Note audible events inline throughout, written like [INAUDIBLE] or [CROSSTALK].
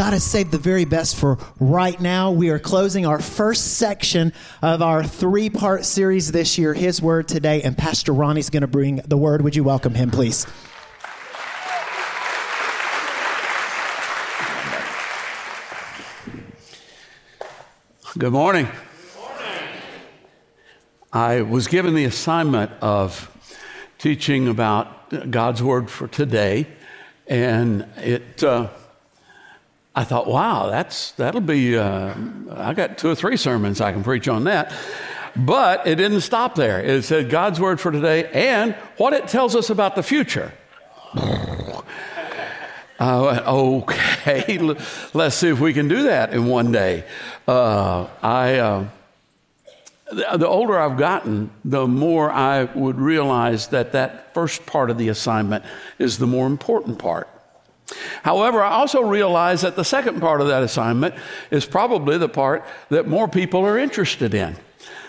God has saved the very best for right now. We are closing our first section of our three part series this year, His Word today, and Pastor Ronnie's going to bring the word. Would you welcome him, please? Good morning. Good morning. I was given the assignment of teaching about God's Word for today, and it. Uh, I thought, wow, that's that'll be. Uh, I got two or three sermons I can preach on that. But it didn't stop there. It said God's word for today and what it tells us about the future. [LAUGHS] Uh, okay, [LAUGHS] let's see if we can do that in one day. Uh, I, uh, the older I've gotten, the more I would realize that that first part of the assignment is the more important part. However, I also realize that the second part of that assignment is probably the part that more people are interested in.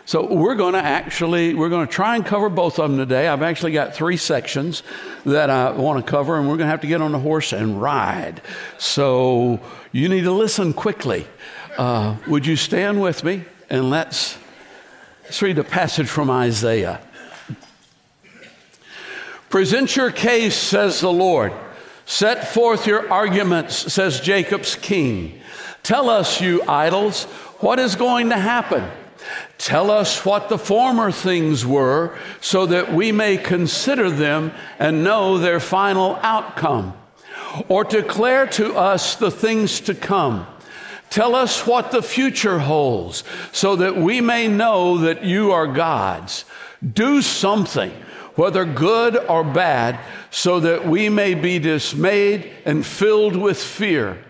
So we're going to actually we're going to try and cover both of them today. I've actually got three sections that I want to cover, and we're going to have to get on the horse and ride. So you need to listen quickly. Uh, would you stand with me and let's let's read a passage from Isaiah. Present your case, says the Lord. Set forth your arguments, says Jacob's king. Tell us, you idols, what is going to happen. Tell us what the former things were so that we may consider them and know their final outcome. Or declare to us the things to come. Tell us what the future holds so that we may know that you are God's. Do something, whether good or bad, so that we may be dismayed and filled with fear.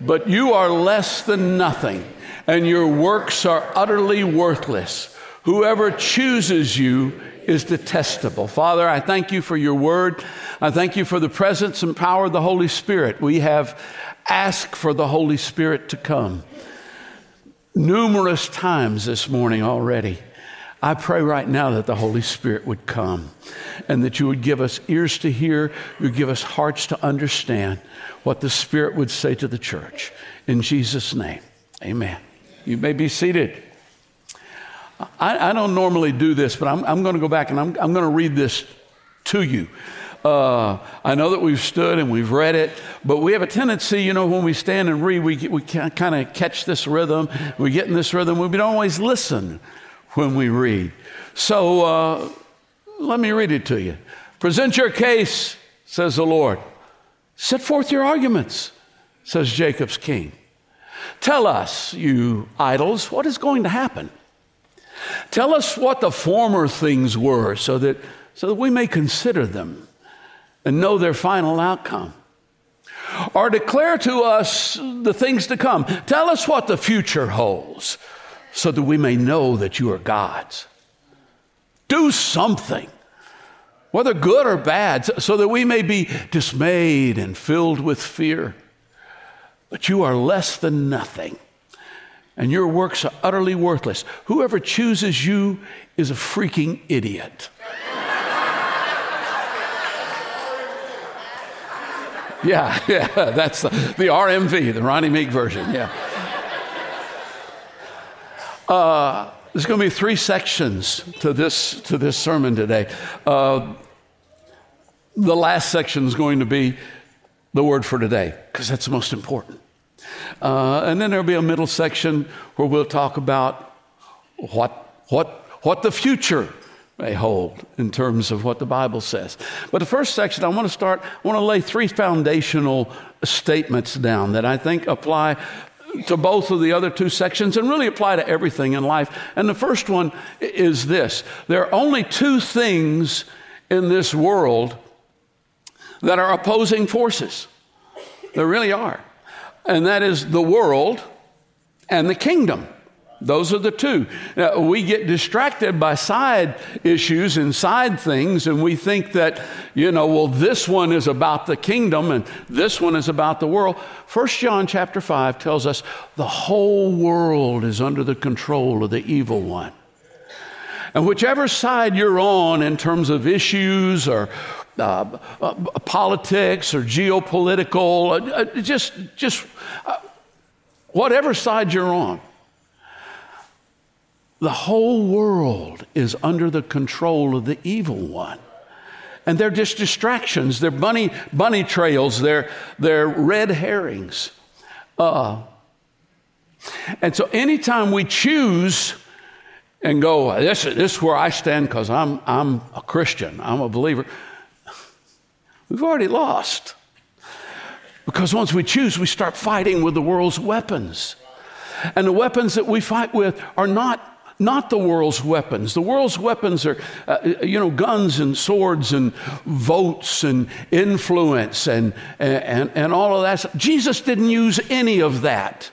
But you are less than nothing and your works are utterly worthless. Whoever chooses you is detestable. Father, I thank you for your word. I thank you for the presence and power of the Holy Spirit. We have asked for the Holy Spirit to come numerous times this morning already. I pray right now that the Holy Spirit would come and that you would give us ears to hear, you would give us hearts to understand what the Spirit would say to the church. In Jesus' name, amen. You may be seated. I, I don't normally do this, but I'm, I'm going to go back and I'm, I'm going to read this to you. Uh, I know that we've stood and we've read it, but we have a tendency, you know, when we stand and read, we, we kind of catch this rhythm. We get in this rhythm. We don't always listen when we read. So uh, let me read it to you. Present your case, says the Lord. Set forth your arguments, says Jacob's king. Tell us, you idols, what is going to happen? Tell us what the former things were so that, so that we may consider them and know their final outcome. Or declare to us the things to come. Tell us what the future holds so that we may know that you are God's. Do something, whether good or bad, so that we may be dismayed and filled with fear but you are less than nothing, and your works are utterly worthless. Whoever chooses you is a freaking idiot. [LAUGHS] yeah, [LAUGHS] yeah, that's the, the RMV, the Ronnie Meek version, yeah. Uh, there's going to be three sections to this, to this sermon today. Uh, the last section is going to be the word for today, because that's the most important. Uh, and then there'll be a middle section where we'll talk about what, what, what the future may hold in terms of what the Bible says. But the first section, I want to start, I want to lay three foundational statements down that I think apply to both of the other two sections and really apply to everything in life. And the first one is this there are only two things in this world that are opposing forces. There really are. And that is the world and the kingdom. Those are the two. Now, we get distracted by side issues and side things, and we think that, you know, well, this one is about the kingdom and this one is about the world. First John chapter 5 tells us the whole world is under the control of the evil one. And whichever side you're on in terms of issues or uh, uh, politics or geopolitical, uh, uh, just, just uh, whatever side you're on. The whole world is under the control of the evil one. And they're just distractions. They're bunny, bunny trails. They're, they're red herrings. Uh, and so anytime we choose and go, this, this is where I stand because I'm, I'm a Christian, I'm a believer, we've already lost. Because once we choose, we start fighting with the world's weapons. And the weapons that we fight with are not not the world's weapons. The world's weapons are, uh, you know, guns and swords and votes and influence and, and, and all of that. Jesus didn't use any of that.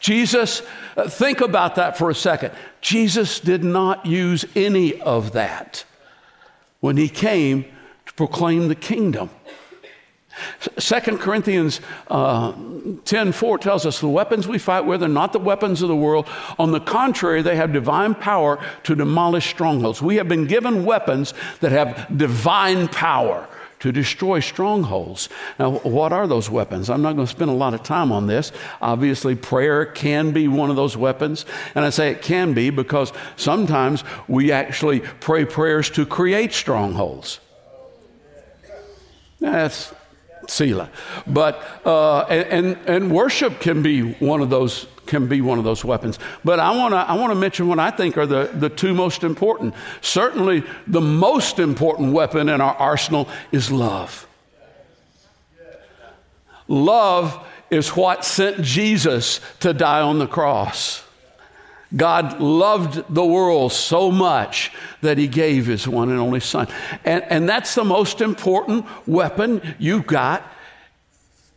Jesus, uh, think about that for a second. Jesus did not use any of that when he came to proclaim the kingdom. 2 Corinthians uh, 10 4 tells us the weapons we fight with are not the weapons of the world. On the contrary, they have divine power to demolish strongholds. We have been given weapons that have divine power to destroy strongholds. Now, what are those weapons? I'm not going to spend a lot of time on this. Obviously, prayer can be one of those weapons. And I say it can be because sometimes we actually pray prayers to create strongholds. That's Selah. But, uh, and, and worship can be one of those can be one of those weapons. But I want to I want to mention what I think are the, the two most important. Certainly, the most important weapon in our arsenal is love. Love is what sent Jesus to die on the cross. God loved the world so much that he gave his one and only son. And, and that's the most important weapon you've got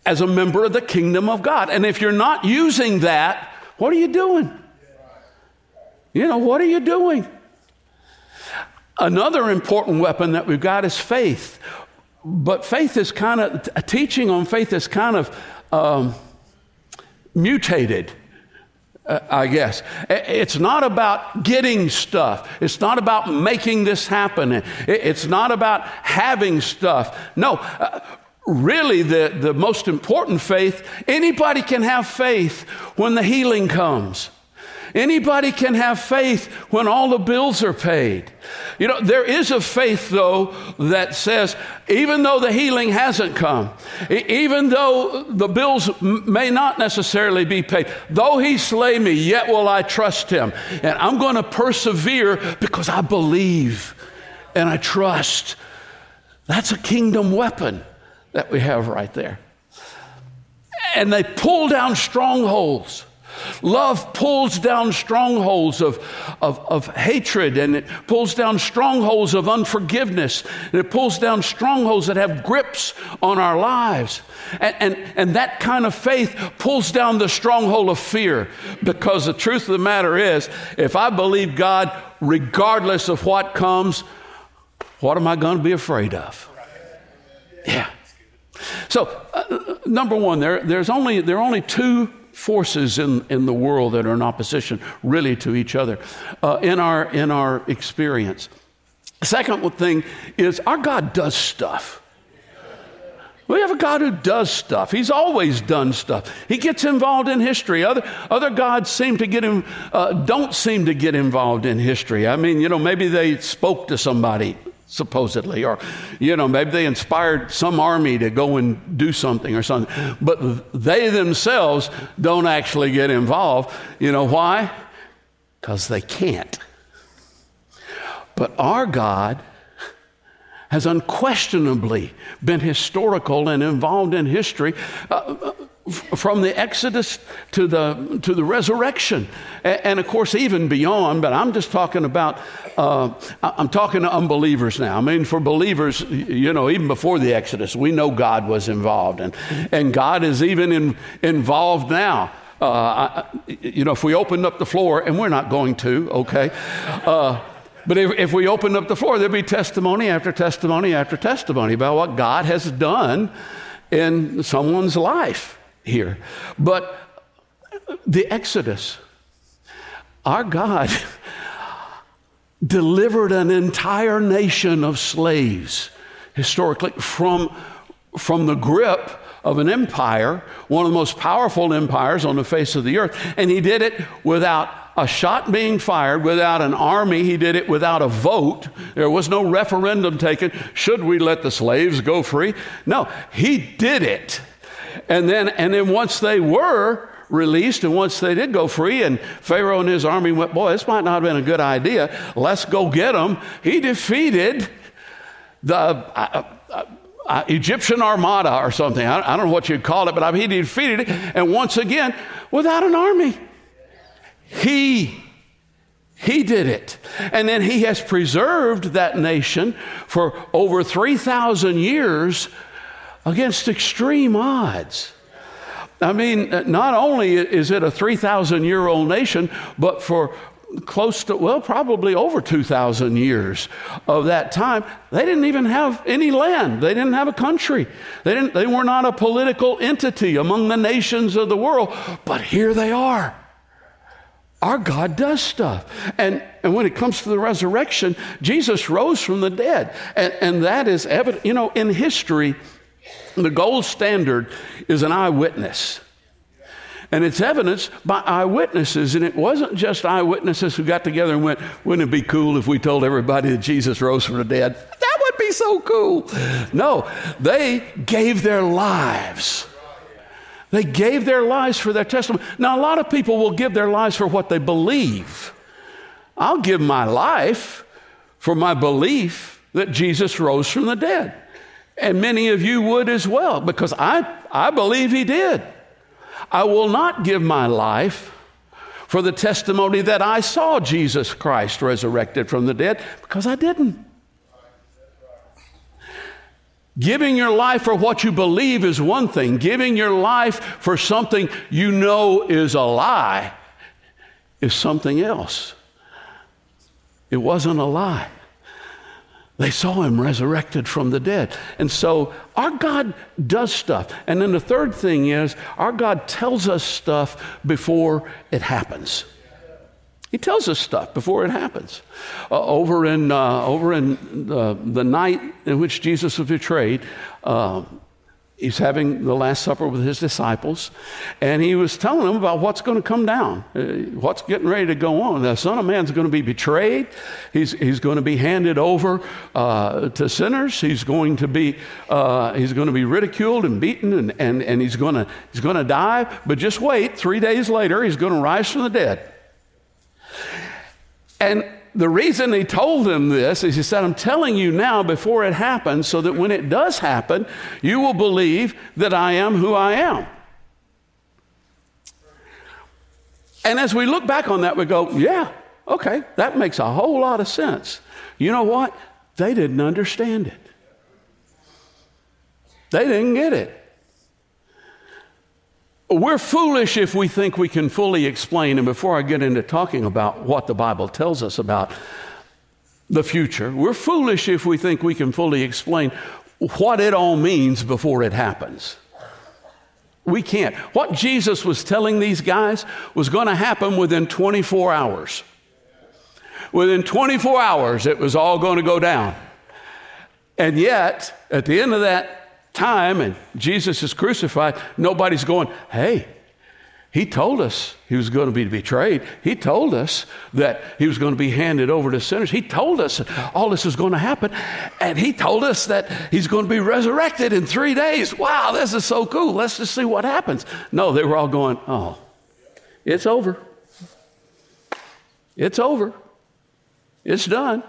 as a member of the kingdom of God. And if you're not using that, what are you doing? You know, what are you doing? Another important weapon that we've got is faith. But faith is kind of, a teaching on faith is kind of um, mutated uh, I guess. It's not about getting stuff. It's not about making this happen. It's not about having stuff. No, uh, really, the, the most important faith, anybody can have faith when the healing comes. Anybody can have faith when all the bills are paid. You know, there is a faith, though, that says, even though the healing hasn't come, even though the bills may not necessarily be paid, though he slay me, yet will I trust him. And I'm going to persevere because I believe and I trust. That's a kingdom weapon that we have right there. And they pull down strongholds. Love pulls down strongholds of, of, of, hatred and it pulls down strongholds of unforgiveness and it pulls down strongholds that have grips on our lives. And, and, and that kind of faith pulls down the stronghold of fear because the truth of the matter is if I believe God, regardless of what comes, what am I going to be afraid of? Yeah. So, uh, number one, there, there's only, there are only two forces in, in the world that are in opposition really to each other uh, in, our, in our experience. Second thing is our God does stuff. We have a God who does stuff. He's always done stuff. He gets involved in history. Other, other gods seem to get him, uh, don't seem to get involved in history. I mean, you know, maybe they spoke to somebody supposedly, or, you know, maybe they inspired some army to go and do something or something. But they themselves don't actually get involved. You know why? Because they can't. But our God has unquestionably been historical and involved in history. Uh, from the Exodus to the, to the resurrection. And, of course, even beyond, but I'm just talking about, uh, I'm talking to unbelievers now. I mean, for believers, you know, even before the Exodus, we know God was involved. And, and God is even in, involved now. Uh, I, you know, if we opened up the floor, and we're not going to, okay? Uh, but if, if we opened up the floor, there'd be testimony after testimony after testimony about what God has done in someone's life here. But the Exodus, our God [LAUGHS] delivered an entire nation of slaves historically from, from the grip of an empire, one of the most powerful empires on the face of the earth. And he did it without a shot being fired, without an army. He did it without a vote. There was no referendum taken. Should we let the slaves go free? No, he did it. And then, and then once they were released, and once they did go free, and Pharaoh and his army went, boy, this might not have been a good idea. Let's go get them. He defeated the. Uh, uh, uh, Egyptian armada or something. I, I, don't know what you'd call it, but I mean, he defeated it. And once again, without an army, he he did it. And then he has preserved that nation for over 3,000 years against extreme odds. I mean, uh, not only is it a 3,000 year old nation, but for close to, well, probably over 2,000 years of that time, they didn't even have any land. They didn't have a country. They, didn't, they were not a political entity among the nations of the world. But here they are. Our God does stuff. And, and when it comes to the resurrection, Jesus rose from the dead. And, and that is evident. You know, in history, the gold standard is an eyewitness. And it's evidenced by eyewitnesses. And it wasn't just eyewitnesses who got together and went, wouldn't it be cool if we told everybody that Jesus rose from the dead? That would be so cool. No, they gave their lives. They gave their lives for their testimony. Now, a lot of people will give their lives for what they believe. I'll give my life for my belief that Jesus rose from the dead. And many of you would as well, because I, I believe he did. I will not give my life for the testimony that I saw Jesus Christ resurrected from the dead because I didn't. Giving your life for what you believe is one thing. Giving your life for something you know is a lie is something else. It wasn't a lie. They saw him resurrected from the dead. And so our God does stuff. And then the third thing is our God tells us stuff before it happens. He tells us stuff before it happens. Uh, over in, uh, over in the, the night in which Jesus was betrayed, uh, he's having the Last Supper with his disciples, and he was telling them about what's going to come down, uh, what's getting ready to go on. The Son of Man's going to be betrayed. He's, he's going to be handed over uh, to sinners. He's going to be, uh, he's going to be ridiculed and beaten, and, and, and he's, going to, he's going to die. But just wait, three days later, he's going to rise from the dead. And the reason he told them this is he said, I'm telling you now before it happens, so that when it does happen, you will believe that I am who I am. And as we look back on that, we go, yeah, okay, that makes a whole lot of sense. You know what? They didn't understand it, they didn't get it. We're foolish if we think we can fully explain, and before I get into talking about what the Bible tells us about the future, we're foolish if we think we can fully explain what it all means before it happens. We can't. What Jesus was telling these guys was going to happen within 24 hours. Within 24 hours, it was all going to go down. And yet, at the end of that time and Jesus is crucified, nobody's going, hey, he told us he was going to be betrayed. He told us that he was going to be handed over to sinners. He told us all this was going to happen. And he told us that he's going to be resurrected in three days. Wow, this is so cool. Let's just see what happens. No, they were all going, oh, it's over. It's over. It's done.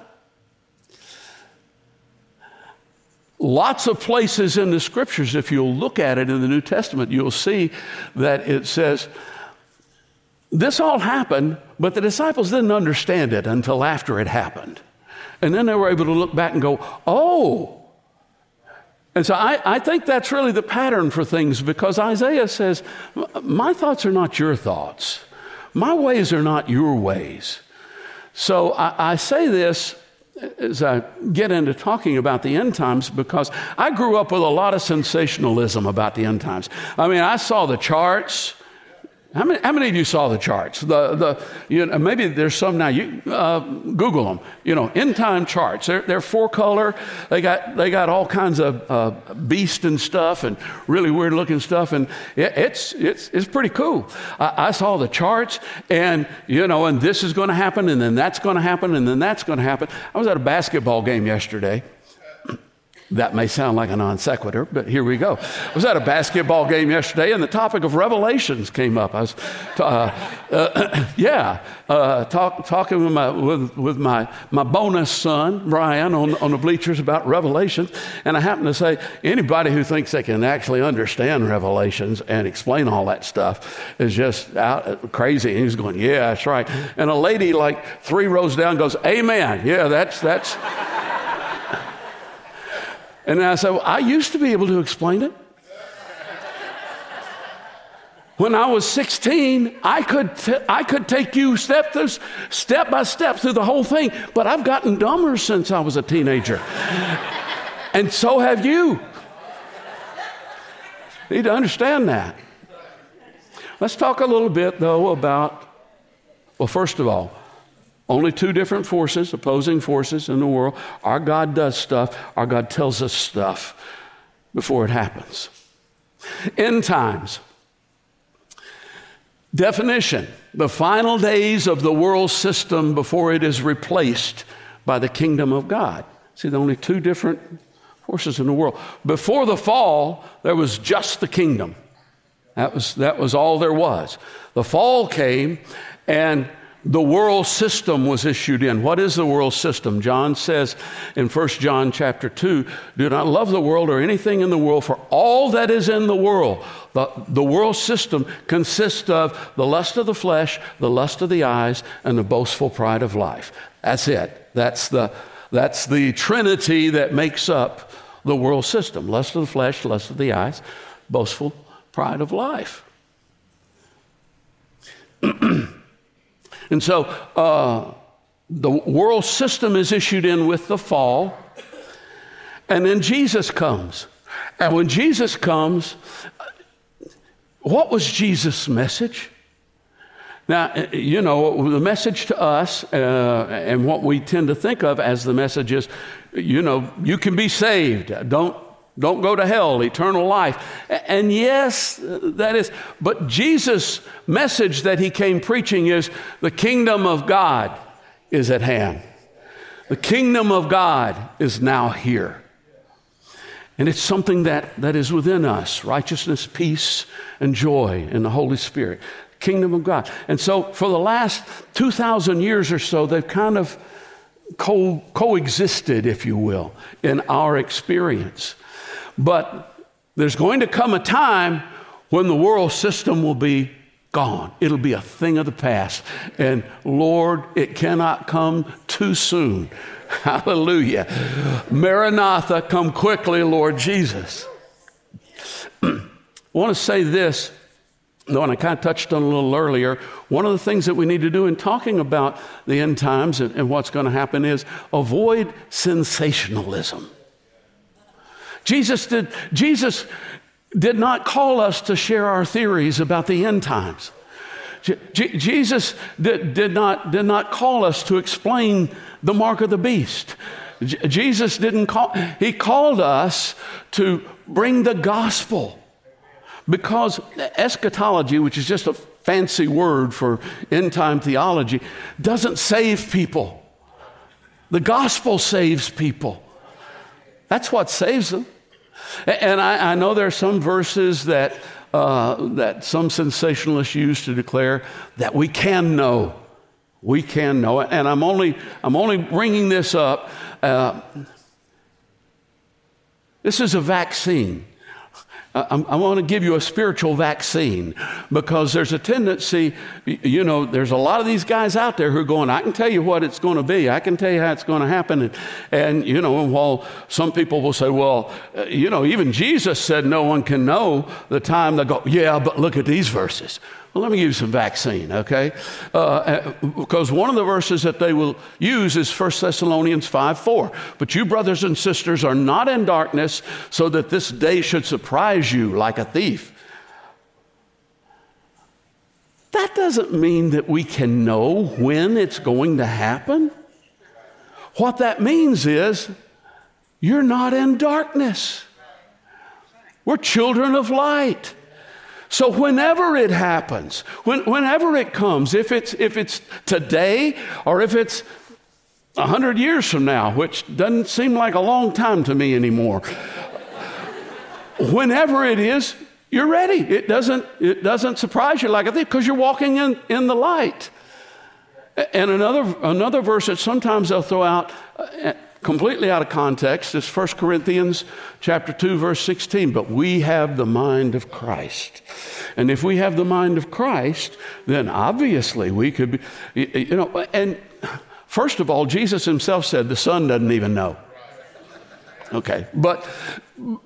Lots of places in the scriptures, if you'll look at it in the New Testament, you'll see that it says, This all happened, but the disciples didn't understand it until after it happened. And then they were able to look back and go, Oh, and so I, I, think that's really the pattern for things because Isaiah says, My thoughts are not your thoughts, my ways are not your ways. So I, I say this as I get into talking about the end times because I grew up with a lot of sensationalism about the end times. I mean, I saw the charts How many, how many of you saw the charts? The, the, you know, maybe there's some now. You uh, Google them. You know, end time charts. They're, they're four color. They got, they got all kinds of uh, beast and stuff and really weird looking stuff. And it, it's, it's, it's pretty cool. I, I saw the charts and, you know, and this is going to happen and then that's going to happen and then that's going to happen. I was at a basketball game yesterday. That may sound like a non sequitur, but here we go. I was at a basketball game yesterday, and the topic of Revelations came up. I was, uh, uh, [COUGHS] yeah, uh, talk, talking with my with, with my my bonus son Brian on on the bleachers about Revelations, and I happened to say anybody who thinks they can actually understand Revelations and explain all that stuff is just out crazy. And he's going, yeah, that's right. And a lady like three rows down goes, Amen. Yeah, that's that's. And I said, well, I used to be able to explain it. When I was 16, I could, t- I could take you step, through, step by step through the whole thing, but I've gotten dumber since I was a teenager. and so have you. you. Need to understand that. Let's talk a little bit, though, about, well, first of all, only two different forces, opposing forces in the world. Our God does stuff, our God tells us stuff before it happens. End times. Definition the final days of the world system before it is replaced by the kingdom of God. See, are only two different forces in the world. Before the fall, there was just the kingdom. That was, that was all there was. The fall came, and the world system was issued in. What is the world system? John says in 1 John chapter 2, do not love the world or anything in the world, for all that is in the world, the, the world system consists of the lust of the flesh, the lust of the eyes, and the boastful pride of life. That's it. That's the, that's the trinity that makes up the world system lust of the flesh, lust of the eyes, boastful pride of life. [CLEARS THROAT] And so uh, the world system is issued in with the fall, and then Jesus comes. And when Jesus comes, what was Jesus' message? Now, you know, the message to us uh, and what we tend to think of as the message is, you know, you can be saved. Don't don't go to hell, eternal life. And yes, that is, but Jesus' message that he came preaching is the kingdom of God is at hand. The kingdom of God is now here. And it's something that, that is within us righteousness, peace, and joy in the Holy Spirit. Kingdom of God. And so for the last 2,000 years or so, they've kind of co- coexisted, if you will, in our experience. But there's going to come a time when the world system will be gone. It'll be a thing of the past. And Lord, it cannot come too soon. [LAUGHS] Hallelujah. Maranatha, come quickly, Lord Jesus. [CLEARS THROAT] I want to say this, though, and I kind of touched on a little earlier. One of the things that we need to do in talking about the end times and, and what's going to happen is avoid sensationalism. Jesus did, Jesus did not call us to share our theories about the end times. Jesus did, did, not, did not call us to explain the mark of the beast. Jesus didn't call, he called us to bring the gospel. Because eschatology, which is just a fancy word for end time theology, doesn't save people. The gospel saves people. That's what saves them. And I, I know there are some verses that, uh, that some sensationalists use to declare that we can know. We can know. And I'm only, I'm only bringing this up. Uh, this is a vaccine. I, want to give you a spiritual vaccine because there's a tendency, you know, there's a lot of these guys out there who are going, I can tell you what it's going to be. I can tell you how it's going to happen. And, and you know, while some people will say, well, uh, you know, even Jesus said no one can know the time, they go, yeah, but look at these verses. Well, let me give you some vaccine, okay? Uh, uh, because one of the verses that they will use is 1 Thessalonians 5 4. But you, brothers and sisters, are not in darkness so that this day should surprise you like a thief. that doesn't mean that we can know when it's going to happen. What that means is you're not in darkness. We're children of light. So whenever it happens, when, whenever it comes, if it's, if it's today or if it's a hundred years from now, which doesn't seem like a long time to me anymore, whenever it is, you're ready. It doesn't, it doesn't surprise you like I think because you're walking in, in the light. And another, another verse that sometimes they'll throw out uh, completely out of context is 1 Corinthians chapter 2 verse 16 but we have the mind of Christ. And if we have the mind of Christ then obviously we could be you know and first of all Jesus himself said the son doesn't even know. Okay. But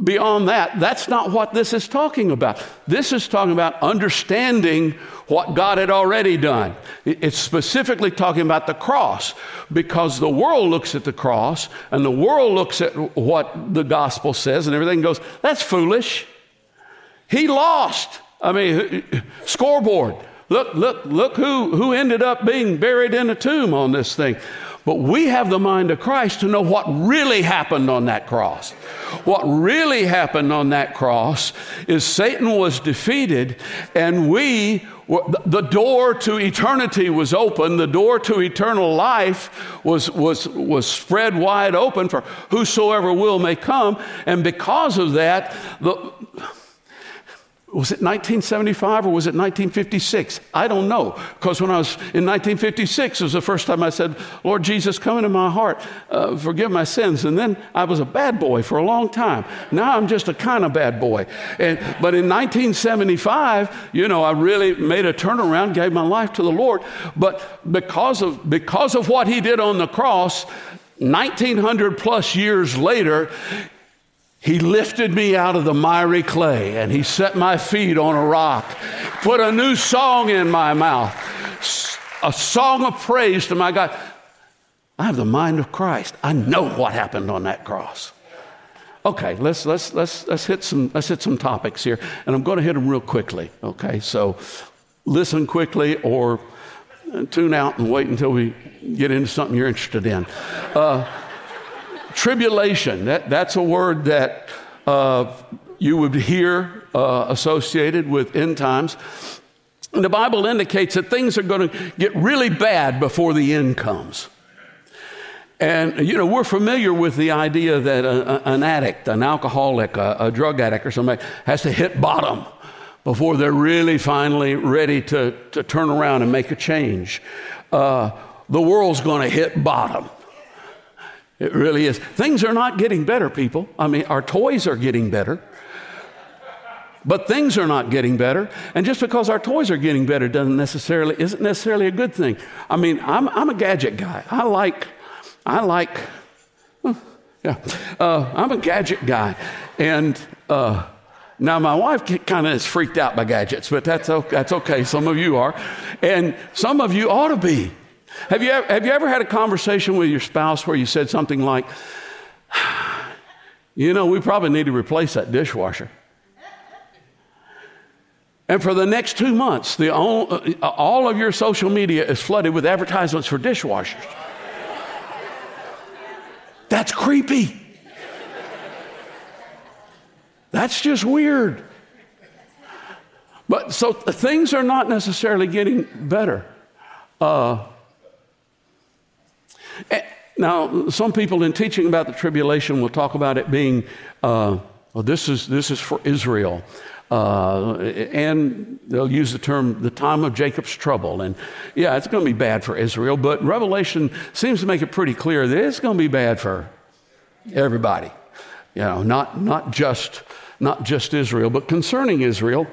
beyond that, that's not what this is talking about. This is talking about understanding what God had already done. It's specifically talking about the cross because the world looks at the cross and the world looks at what the gospel says and everything goes, that's foolish. He lost. I mean, scoreboard. Look, look, look who, who ended up being buried in a tomb on this thing. But we have the mind of Christ to know what really happened on that cross. What really happened on that cross is Satan was defeated, and we, the door to eternity was open, the door to eternal life was, was, was spread wide open for whosoever will may come. And because of that, the, was it 1975 or was it 1956? I don't know. Because when I was in 1956, it was the first time I said, Lord Jesus, come into my heart, uh, forgive my sins. And then I was a bad boy for a long time. Now I'm just a kind of bad boy. And, but in 1975, you know, I really made a turnaround, gave my life to the Lord. But because of, because of what he did on the cross, 1900 plus years later, he lifted me out of the miry clay and he set my feet on a rock, put a new song in my mouth, a song of praise to my God. I have the mind of Christ. I know what happened on that cross. Okay, let's, let's, let's, let's, hit some, let's hit some topics here, and I'm going to hit them real quickly. Okay, so listen quickly or tune out and wait until we get into something you're interested in. Uh, Tribulation, that, that's a word that uh, you would hear uh, associated with end times. And the Bible indicates that things are going to get really bad before the end comes. And, you know, we're familiar with the idea that a, a, an addict, an alcoholic, a, a, drug addict, or somebody has to hit bottom before they're really finally ready to, to turn around and make a change. Uh, the world's going to hit bottom. It really is. Things are not getting better, people. I mean, our toys are getting better. But things are not getting better. And just because our toys are getting better doesn't necessarily isn't necessarily a good thing. I mean, I'm, I'm a gadget guy. I like, I like, yeah, uh, I'm a gadget guy. And uh, now my wife kind of is freaked out by gadgets, but that's, that's okay. Some of you are. And some of you ought to be. Have you, ever, have you ever had a conversation with your spouse where you said something like, you know, we probably need to replace that dishwasher? And for the next two months, the, all, uh, all of your social media is flooded with advertisements for dishwashers. That's creepy. That's just weird. But so things are not necessarily getting better. Uh, now, some people in teaching about the tribulation will talk about it being, uh, well, this is, this is for Israel. Uh, and they'll use the term the time of Jacob's trouble. And yeah, it's going to be bad for Israel, but Revelation seems to make it pretty clear that it's going to be bad for everybody. You know, not, not, just, not just Israel, but concerning Israel,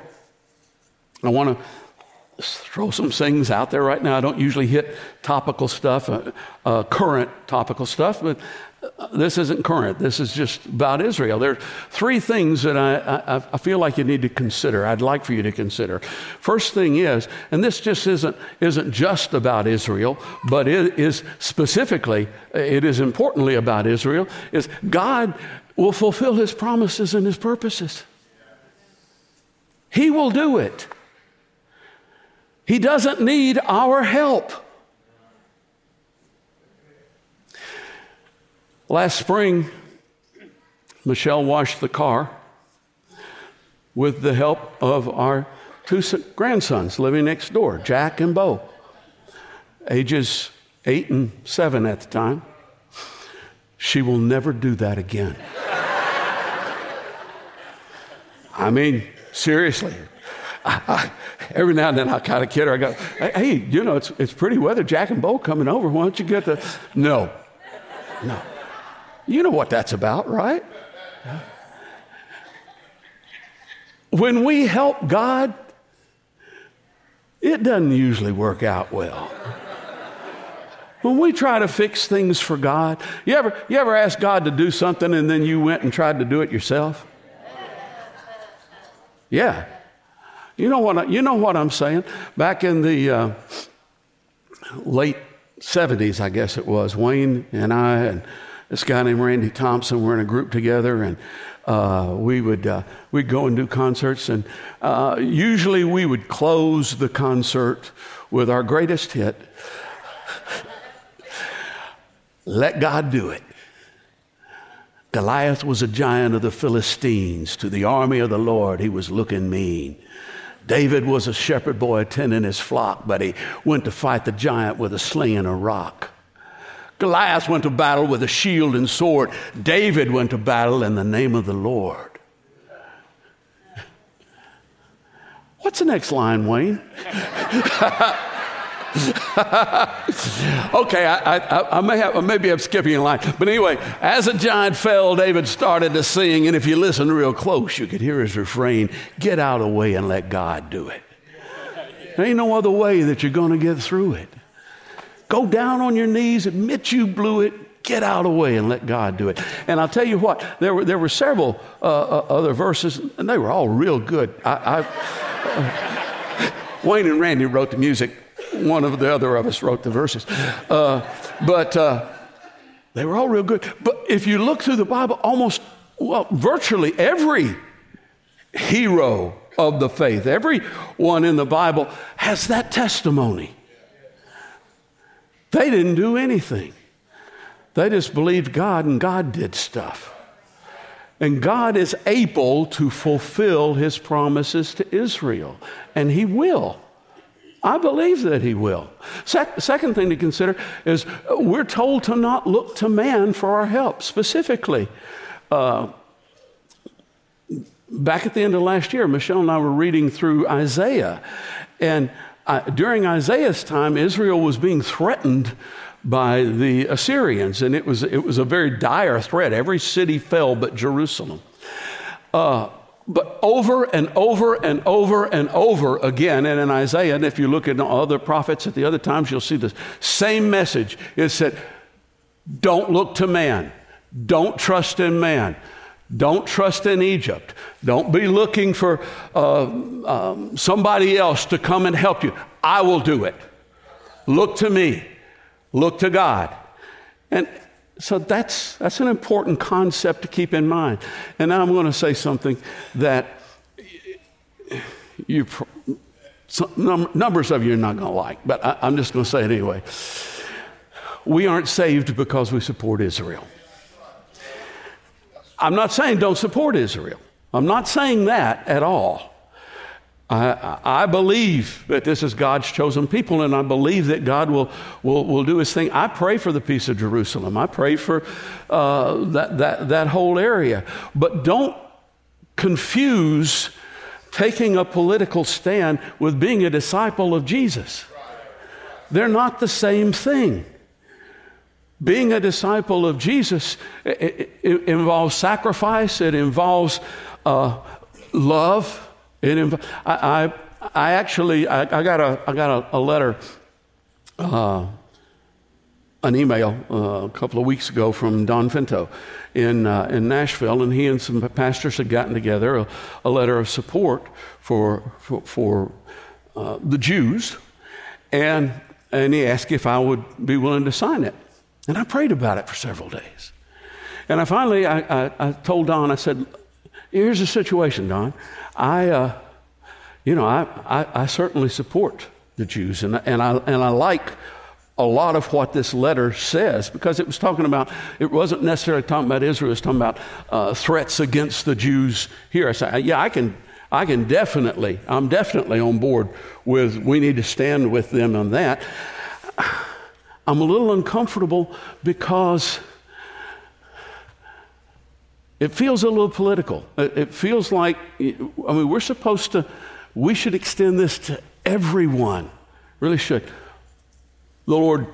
I want to throw some things out there right now. I don't usually hit topical stuff, uh, uh, current topical stuff, but uh, this isn't current. This is just about Israel. There are three things that I, I, I, feel like you need to consider. I'd like for you to consider. First thing is, and this just isn't, isn't just about Israel, but it is specifically, it is importantly about Israel, is God will fulfill his promises and his purposes. He will do it. He doesn't need our help. Last spring, Michelle washed the car with the help of our two grandsons living next door, Jack and Bo, ages eight and seven at the time. She will never do that again. I mean, seriously. [LAUGHS] Every now and then I kind of kid her. I go, hey, you know, it's, it's pretty weather. Jack and Bo coming over. Why don't you get the. No. No. You know what that's about, right? When we help God, it doesn't usually work out well. When we try to fix things for God, you ever, you ever ask God to do something and then you went and tried to do it yourself? Yeah. You know what, I, you know what I'm saying? Back in the uh, late 70s, I guess it was, Wayne and I and this guy named Randy Thompson were in a group together, and uh, we would uh, we'd go and do concerts, and uh, usually we would close the concert with our greatest hit. Let God do it. Goliath was a giant of the Philistines. To the army of the Lord, he was looking mean. David was a shepherd boy attending his flock, but he went to fight the giant with a sling and a rock. Goliath went to battle with a shield and sword. David went to battle in the name of the Lord. What's the next line, Wayne? [LAUGHS] [LAUGHS] okay, I, I, I, may have, maybe I'm skipping a line. But anyway, as a giant fell, David started to sing. And if you listen real close, you could hear his refrain Get out of the way and let God do it. There ain't no other way that you're going to get through it. Go down on your knees, admit you blew it, get out of the way and let God do it. And I'll tell you what, there were, there were several uh, uh, other verses, and they were all real good. I, I, uh, [LAUGHS] Wayne and Randy wrote the music one of the other of us wrote the verses. Uh, but uh, they were all real good. But if you look through the Bible, almost, well, virtually every hero of the faith, everyone in the Bible has that testimony. They didn't do anything, they just believed God and God did stuff. And God is able to fulfill his promises to Israel, and he will. I believe that he will. Se- second thing to consider is uh, we're told to not look to man for our help. Specifically, uh, back at the end of last year, Michelle and I were reading through Isaiah. And uh, during Isaiah's time, Israel was being threatened by the Assyrians, and it was, it was a very dire threat. Every city fell but Jerusalem. Uh, but over and over and over and over again, and in Isaiah, and if you look at other prophets at the other times, you'll see the same message. It said, Don't look to man, don't trust in man. Don't trust in Egypt. Don't be looking for uh, um, somebody else to come and help you. I will do it. Look to me. Look to God. And so that's, that's an important concept to keep in mind. And now I'm going to say something that you, some, numbers of you are not going to like, but I, I'm just going to say it anyway. We aren't saved because we support Israel. I'm not saying don't support Israel. I'm not saying that at all. I, I, believe that this is God's chosen people, and I believe that God will, will, will do his thing. I pray for the peace of Jerusalem. I pray for uh, that, that, that whole area. But don't confuse taking a political stand with being a disciple of Jesus. They're not the same thing. Being a disciple of Jesus it, it involves sacrifice, it involves uh, love it inv- I, I, I actually, I, I, got a, I got a, a letter, uh, an email uh, a couple of weeks ago from Don Finto in, uh, in Nashville, and he and some pastors had gotten together a, a letter of support for, for, for uh, the Jews, and, and he asked if I would be willing to sign it. And I prayed about it for several days. And I finally, I, I, I told Don, I said, here's the situation, Don. I, uh, you know, I, I, I, certainly support the Jews. And, and, I, and I like a lot of what this letter says because it was talking about, it wasn't necessarily talking about Israel, it was talking about uh, threats against the Jews here. I say, yeah, I can, I can definitely, I'm definitely on board with we need to stand with them on that. [SIGHS] I'm a little uncomfortable because it feels a little political. It feels like, I mean, we're supposed to, we should extend this to everyone. Really should. The Lord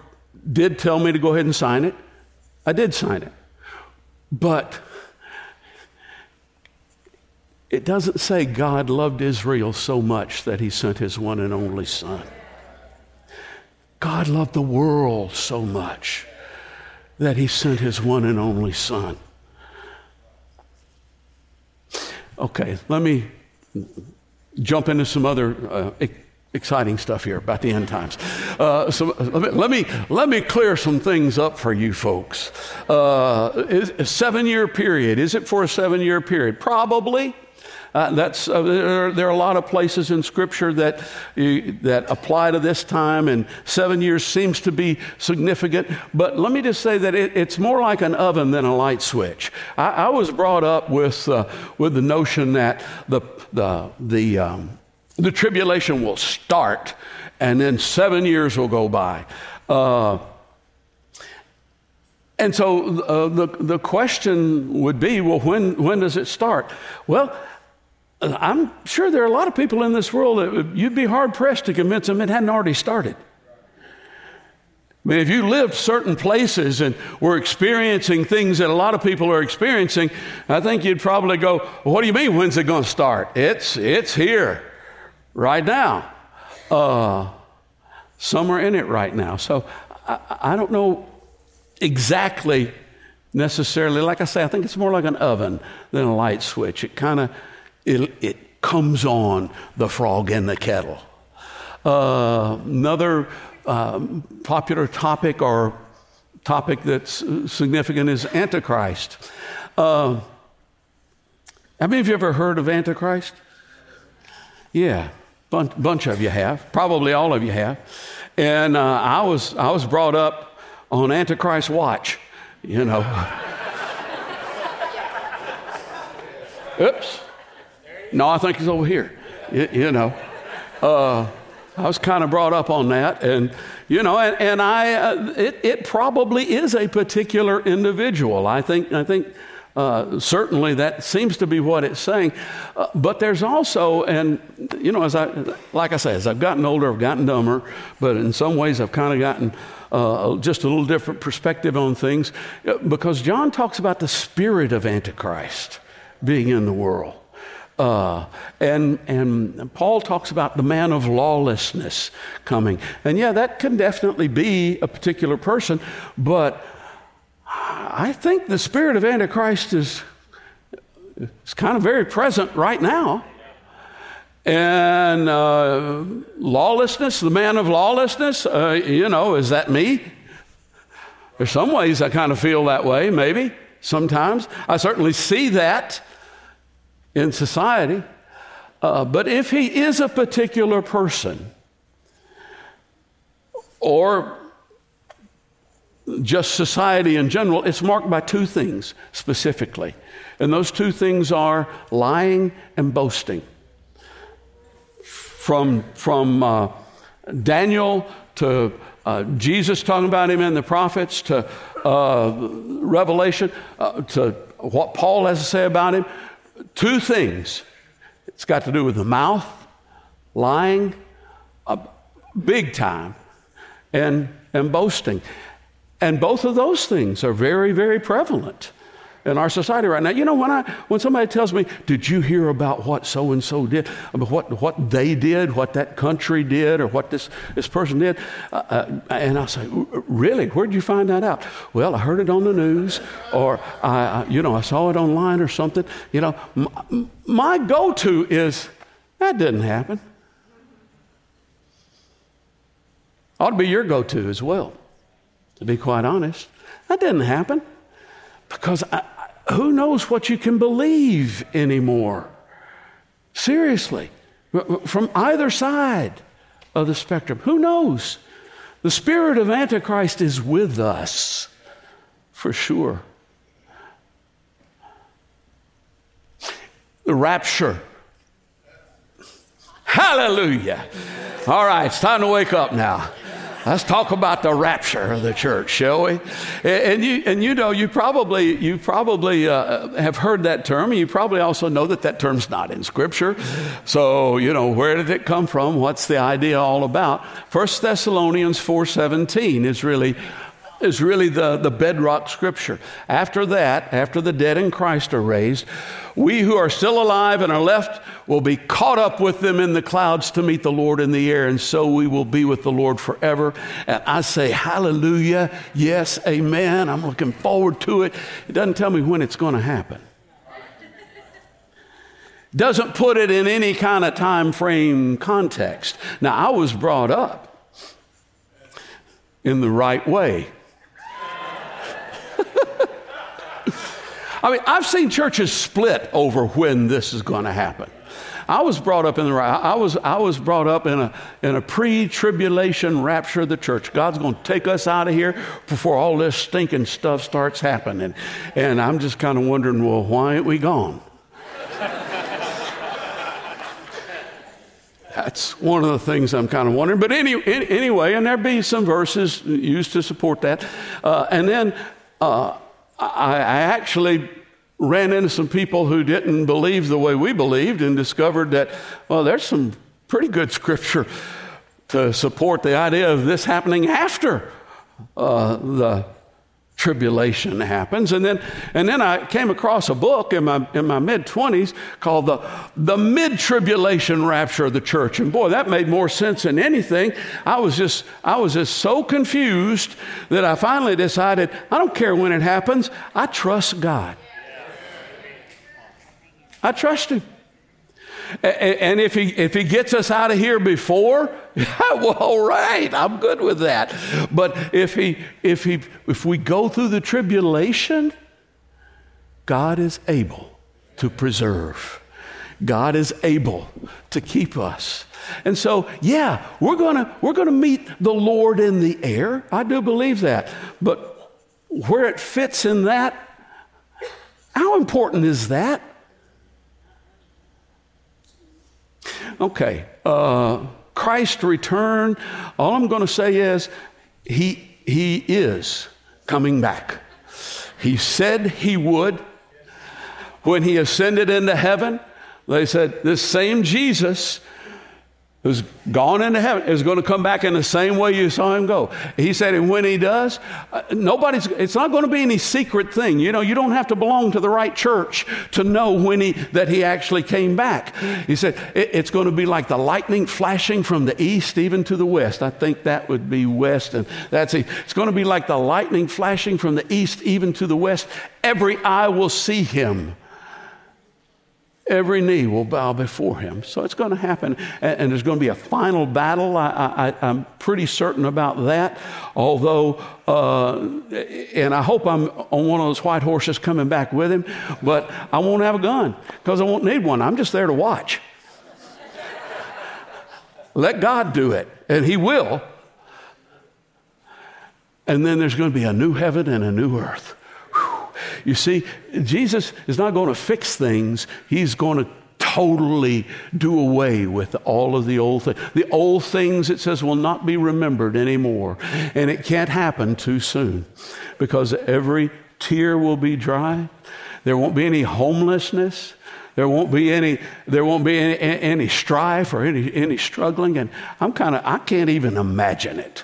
did tell me to go ahead and sign it. I did sign it. But it doesn't say God loved Israel so much that he sent his one and only son. God loved the world so much that he sent his one and only son. Okay, let me jump into some other uh, exciting stuff here about the end times. Uh, so let me, let me, clear some things up for you folks. Uh, a seven year period. Is it for a seven year period? Probably. Uh, that's, uh, there, there, are a lot of places in Scripture that, uh, that apply to this time, and seven years seems to be significant. But let me just say that it, it's more like an oven than a light switch. I, I was brought up with, uh, with the notion that the, the, the, um, the tribulation will start, and then seven years will go by. Uh, and so uh, the, the question would be well, when, when does it start? Well, I'm sure there are a lot of people in this world that you'd be hard pressed to convince them it hadn't already started. I mean, if you lived certain places and were experiencing things that a lot of people are experiencing, I think you'd probably go, well, What do you mean, when's it going to start? It's, it's here right now. Uh, some are in it right now. So I, I don't know exactly necessarily. Like I say, I think it's more like an oven than a light switch. It kind of it, it comes on the frog in the kettle. Uh, another um, popular topic or topic that's significant is Antichrist. Uh, how many of you ever heard of Antichrist? Yeah, bunch, bunch of you have. Probably all of you have. And uh, I was I was brought up on Antichrist watch. You know. [LAUGHS] Oops. No, I think he's over here. You, you know, uh, I was kind of brought up on that, and you know, and, and I, uh, it, it probably is a particular individual. I think, I think. Uh, certainly, that seems to be what it's saying. Uh, but there's also, and you know, as I, like I say, as I've gotten older, I've gotten dumber. But in some ways, I've kind of gotten uh, just a little different perspective on things, uh, because John talks about the spirit of Antichrist being in the world. Uh, and, and Paul talks about the man of lawlessness coming. And yeah, that can definitely be a particular person, but I think the spirit of Antichrist is, is kind of very present right now. And uh, lawlessness, the man of lawlessness, uh, you know, is that me? There's some ways I kind of feel that way, maybe, sometimes. I certainly see that in society. Uh, but if he is a particular person, or just society in general, it's marked by two things specifically. And those two things are lying and boasting. From, from uh, Daniel to uh, Jesus talking about him in the prophets to uh, Revelation uh, to what Paul has to say about him, two things. It's got to do with the mouth, lying, uh, big time, and, and boasting. And both of those things are very, very prevalent in our society right now. You know, when, I, when somebody tells me, Did you hear about what so and so did? what, what they did, what that country did, or what this, this person did? Uh, uh, and I'll say, Really? Where'd you find that out? Well, I heard it on the news, or I, you know, I saw it online or something. You know, my, my go to is, That didn't happen. Ought to be your go to as well, to be quite honest. That didn't happen. Because I, who knows what you can believe anymore? Seriously, from either side. of the spectrum. Who knows? The spirit of Antichrist is with us for sure. The rapture. Hallelujah. All right, it's time to wake up now. Let's talk about the rapture of the church, shall we? And you, and you know, you probably, you probably uh, have heard that term, you probably also know that that term's not in Scripture. So, you know, where did it come from? What's the idea all about? 1 Thessalonians 4.17 is really is really the, the bedrock scripture. After that, after the dead in Christ are raised, we who are still alive and are left will be caught up with them in the clouds to meet the Lord in the air, and so we will be with the Lord forever. And I say, Hallelujah, yes, amen. I'm looking forward to it. It doesn't tell me when it's going to happen. Doesn't put it in any kind of time frame context. Now, I was brought up in the right way. I mean, I've seen churches split over when this is going to happen. I was brought up in the I was I was brought up in a in a pre-tribulation rapture of the church. God's going to take us out of here before all this stinking stuff starts happening. And I'm just kind of wondering, well, why ain't we gone? [LAUGHS] That's one of the things I'm kind of wondering. But any, anyway, and there be some verses used to support that. Uh, and then uh, I, I actually ran into some people who didn't believe the way we believed and discovered that, well, there's some pretty good scripture to support the idea of this happening after uh, the tribulation happens. And then, and then I came across a book in my, in my mid 20s called The, the Mid Tribulation Rapture of the Church. And boy, that made more sense than anything. I was, just, I was just so confused that I finally decided I don't care when it happens, I trust God. I trust Him. And if he, if he gets us out of here before, [LAUGHS] well, all right, I'm good with that. But if, he, if, he, if we go through the tribulation, God is able to preserve. God is able to keep us. And so, yeah, we're gonna we're to meet the Lord in the air. I do believe that. But where it fits in that, how important is that? Okay, uh, Christ return. All I'm going to say is he, he is coming back. He said he would. When he ascended into heaven, they said, This same Jesus who's gone into heaven is going to come back in the same way you saw him go. He said, and when he does, uh, nobody's, it's not going to be any secret thing. You know, you don't have to belong to the right church to know when he, that he actually came back. He said, it, it's going to be like the lightning flashing from the east even to the west. I think that would be west, and that's it. It's going to be like the lightning flashing from the east even to the west. Every eye will see him every knee will bow before him. So it's going to happen. And, and there's going to be a final battle. I, am pretty certain about that. Although, uh, and I hope I'm on one of those white horses coming back with him, but I won't have a gun because I won't need one. I'm just there to watch. Let God do it, and He will. And then there's going to be a new heaven and a new earth. You see, Jesus is not going to fix things, He's going to totally do away with all of the old things. The old things, it says, will not be remembered anymore. And it can't happen too soon because every tear will be dry. There won't be any homelessness. There won't be any, there won't be any, any strife or any, any struggling. And I'm kind of, I can't even imagine it.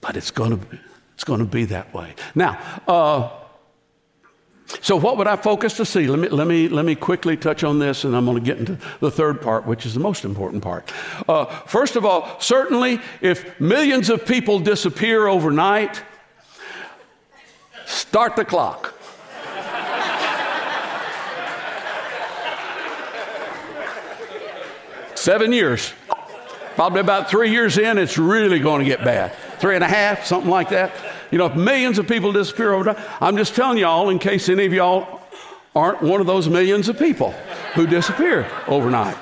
But it's going to. It's going to be that way. Now, uh, so what would I focus to see? Let me, let, me, let me quickly touch on this, and I'm going to get into the third part, which is the most important part. Uh, first of all, certainly, if millions of people disappear overnight, start the clock. Seven years. Probably about three years in, it's really going to get bad three and a half, something like that. You know, if millions of people disappear overnight, I'm just telling y'all in case any of y'all aren't one of those millions of people who disappear overnight.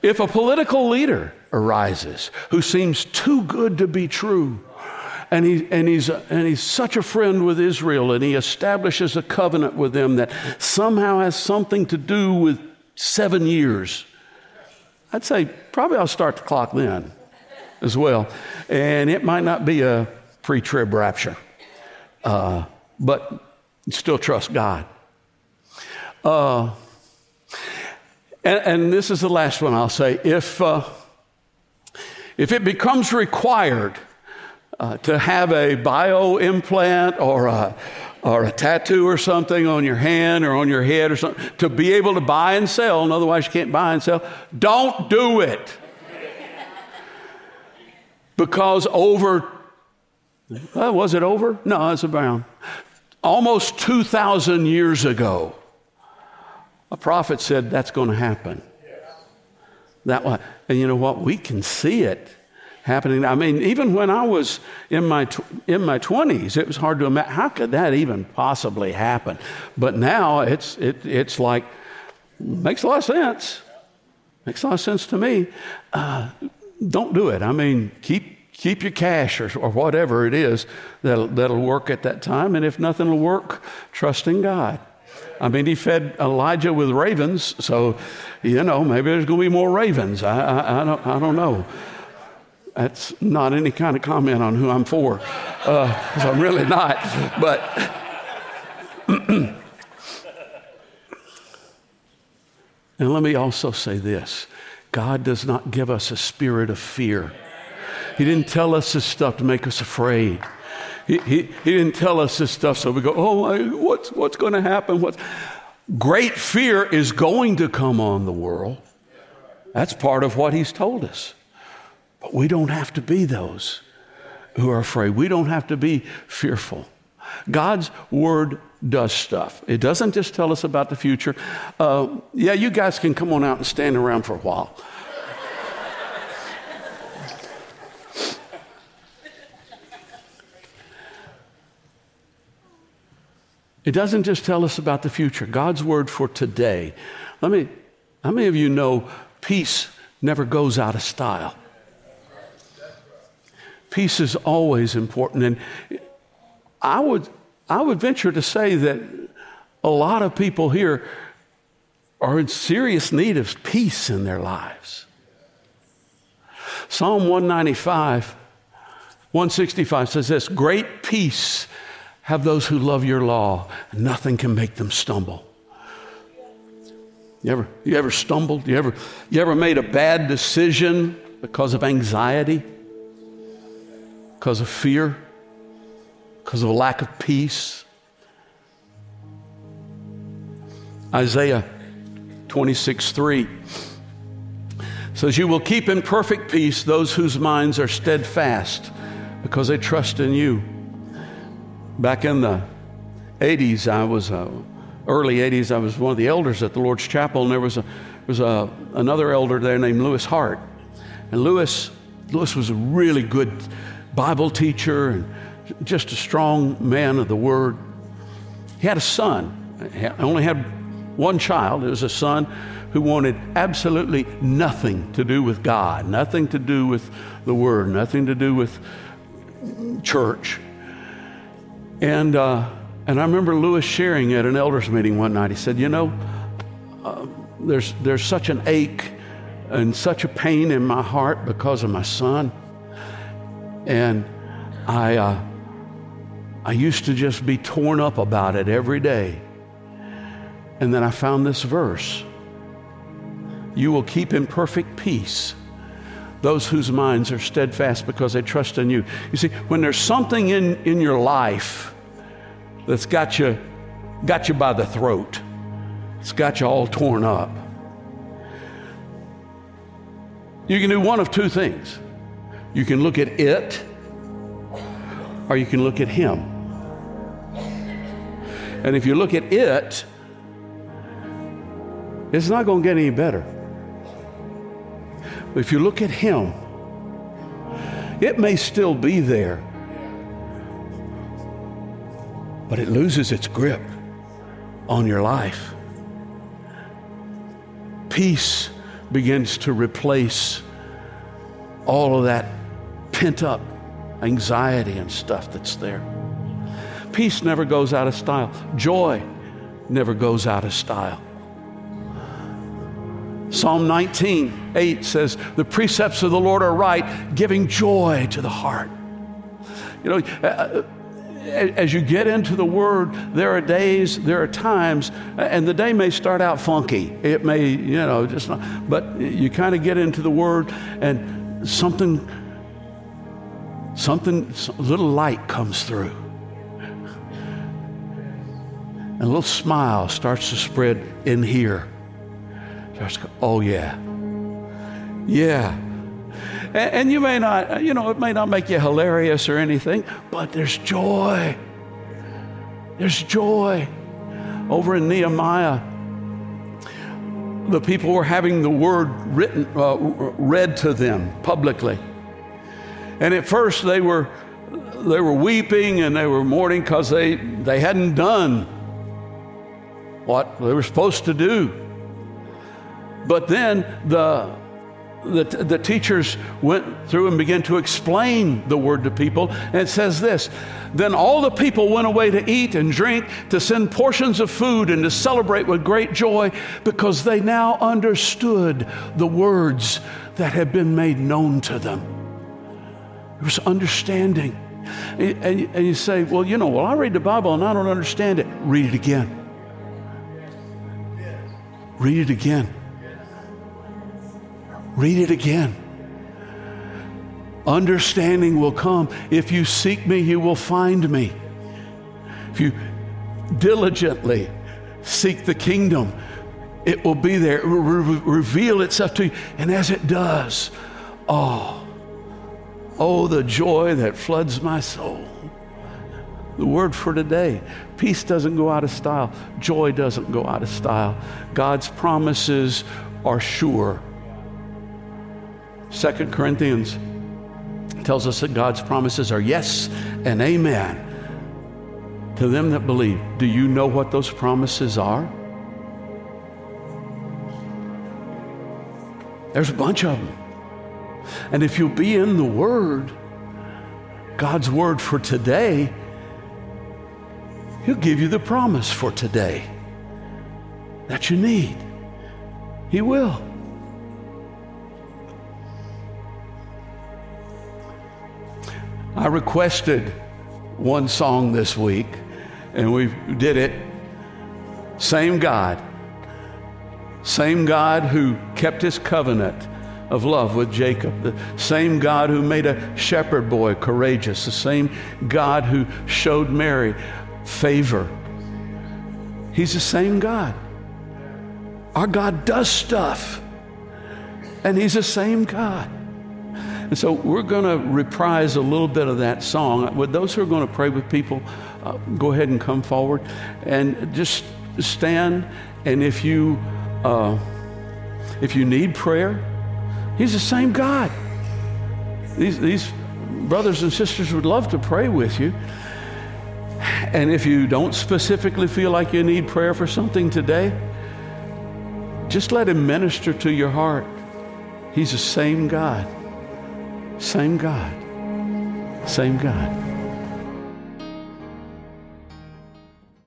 If a political leader arises who seems too good to be true, and, he, and, he's, and he's such a friend with Israel, and he establishes a covenant with them that somehow has something to do with seven years, I'd say probably I'll start the clock then as well. And it might not be a pre trib rapture, uh, but still trust God. Uh, and, and, this is the last one I'll say. If, uh, if it becomes required uh, to have a bio implant or a, or a tattoo or something on your hand or on your head or something to be able to buy and sell, and otherwise you can't buy and sell, don't do it. because over, uh, was it over? No, it's around almost 2,000 years ago, a prophet said that's going to happen. That one, and you know what? We can see it happening. I mean, even when I was in my in my twenties, it was hard to imagine how could that even possibly happen. But now it's it, it's like makes a lot of sense. Makes a lot of sense to me. Uh, don't do it. I mean, keep keep your cash or, or whatever it is that'll, that'll work at that time. And if nothing will work, trust in God. I mean, he fed Elijah with ravens, so, you know, maybe there's going to be more ravens. I, I, I, don't, I don't know. That's not any kind of comment on who I'm for, because uh, I'm really not. But [CLEARS THROAT] and let me also say this God does not give us a spirit of fear. He didn't tell us this stuff to make us afraid. He, he, he didn't tell us this stuff so we go, oh, what's, what's going to happen? What's... Great fear is going to come on the world. That's part of what he's told us. But we don't have to be those who are afraid. We don't have to be fearful. God's word does stuff. It doesn't just tell us about the future. Uh, yeah, you guys can come on out and stand around for a while. It doesn't just tell us about the future, God's word for today. Let me, how many of you know peace never goes out of style? Peace is always important. And I would, I would venture to say that a lot of people here are in serious need of peace in their lives. Psalm 195, 165 says this Great peace have those who love your law, nothing can make them stumble. You ever, you ever stumbled? You ever, you ever made a bad decision because of anxiety? Because of fear, because of a lack of peace. Isaiah 26 3 says, You will keep in perfect peace those whose minds are steadfast because they trust in you. Back in the 80s, I was, uh, early 80s, I was one of the elders at the Lord's Chapel, and there was, a, was a, another elder there named Lewis Hart. And Lewis, Lewis was a really good Bible teacher and just a strong man of the word. He had a son, he only had one child. It was a son who wanted absolutely nothing to do with God, nothing to do with the word, nothing to do with church. And, uh, and I remember Lewis sharing at an elders meeting one night. He said, You know, uh, there's, there's such an ache and such a pain in my heart because of my son. And I, uh, I used to just be torn up about it every day. And then I found this verse You will keep in perfect peace those whose minds are steadfast because they trust in you. You see, when there's something in, in your life that's got you, got you by the throat, it's got you all torn up, you can do one of two things. You can look at it, or you can look at Him. And if you look at it, it's not going to get any better. But if you look at Him, it may still be there, but it loses its grip on your life. Peace begins to replace all of that pent up anxiety and stuff that's there. Peace never goes out of style, joy never goes out of style. Psalm 19, 8 says, The precepts of the Lord are right, giving joy to the heart. You know, uh, uh, as you get into the Word, there are days, there are times, and the day may start out funky. It may, you know, just not, but you kind of get into the Word, and something, something, a little light comes through. And a little smile starts to spread in here. Starts go, oh, yeah. Yeah. And, and you may not, you know, it may not make you hilarious or anything, but there's joy. There's joy. Over in Nehemiah, the people were having the word written, uh, read to them publicly. And at first they were, they were weeping and they were mourning because they, they hadn't done what they were supposed to do. But then the the, the teachers went through and began to explain the word to people. And it says this Then all the people went away to eat and drink, to send portions of food, and to celebrate with great joy because they now understood the words that had been made known to them. Was understanding. And, and you say, Well, you know, well, I read the Bible and I don't understand it. Read it again. Read it again. Read it again. Understanding will come. If you seek me, you will find me. If you diligently seek the kingdom, it will be there. It will re- reveal itself to you. And as it does, oh, oh, the joy that floods my soul. The word for today peace doesn't go out of style, joy doesn't go out of style. God's promises are sure. Second Corinthians tells us that God's promises are yes and amen to them that believe. Do you know what those promises are? There's a bunch of them. And if you'll be in the Word, God's Word for today, He'll give you the promise for today that you need. He will. I requested one song this week, and we did it. Same God. Same God who kept his covenant of love with Jacob. The same God who made a shepherd boy courageous. The same God who showed Mary favor. He's the same God. Our God does stuff, and He's the same God. And so we're going to reprise a little bit of that song. With those who are going to pray with people, uh, go ahead and come forward and just stand. And if you uh, if you need prayer, He's the same God. These, these brothers and sisters would love to pray with you. And if you don't specifically feel like you need prayer for something today, just let Him minister to your heart. He's the same God. Same God. Same God.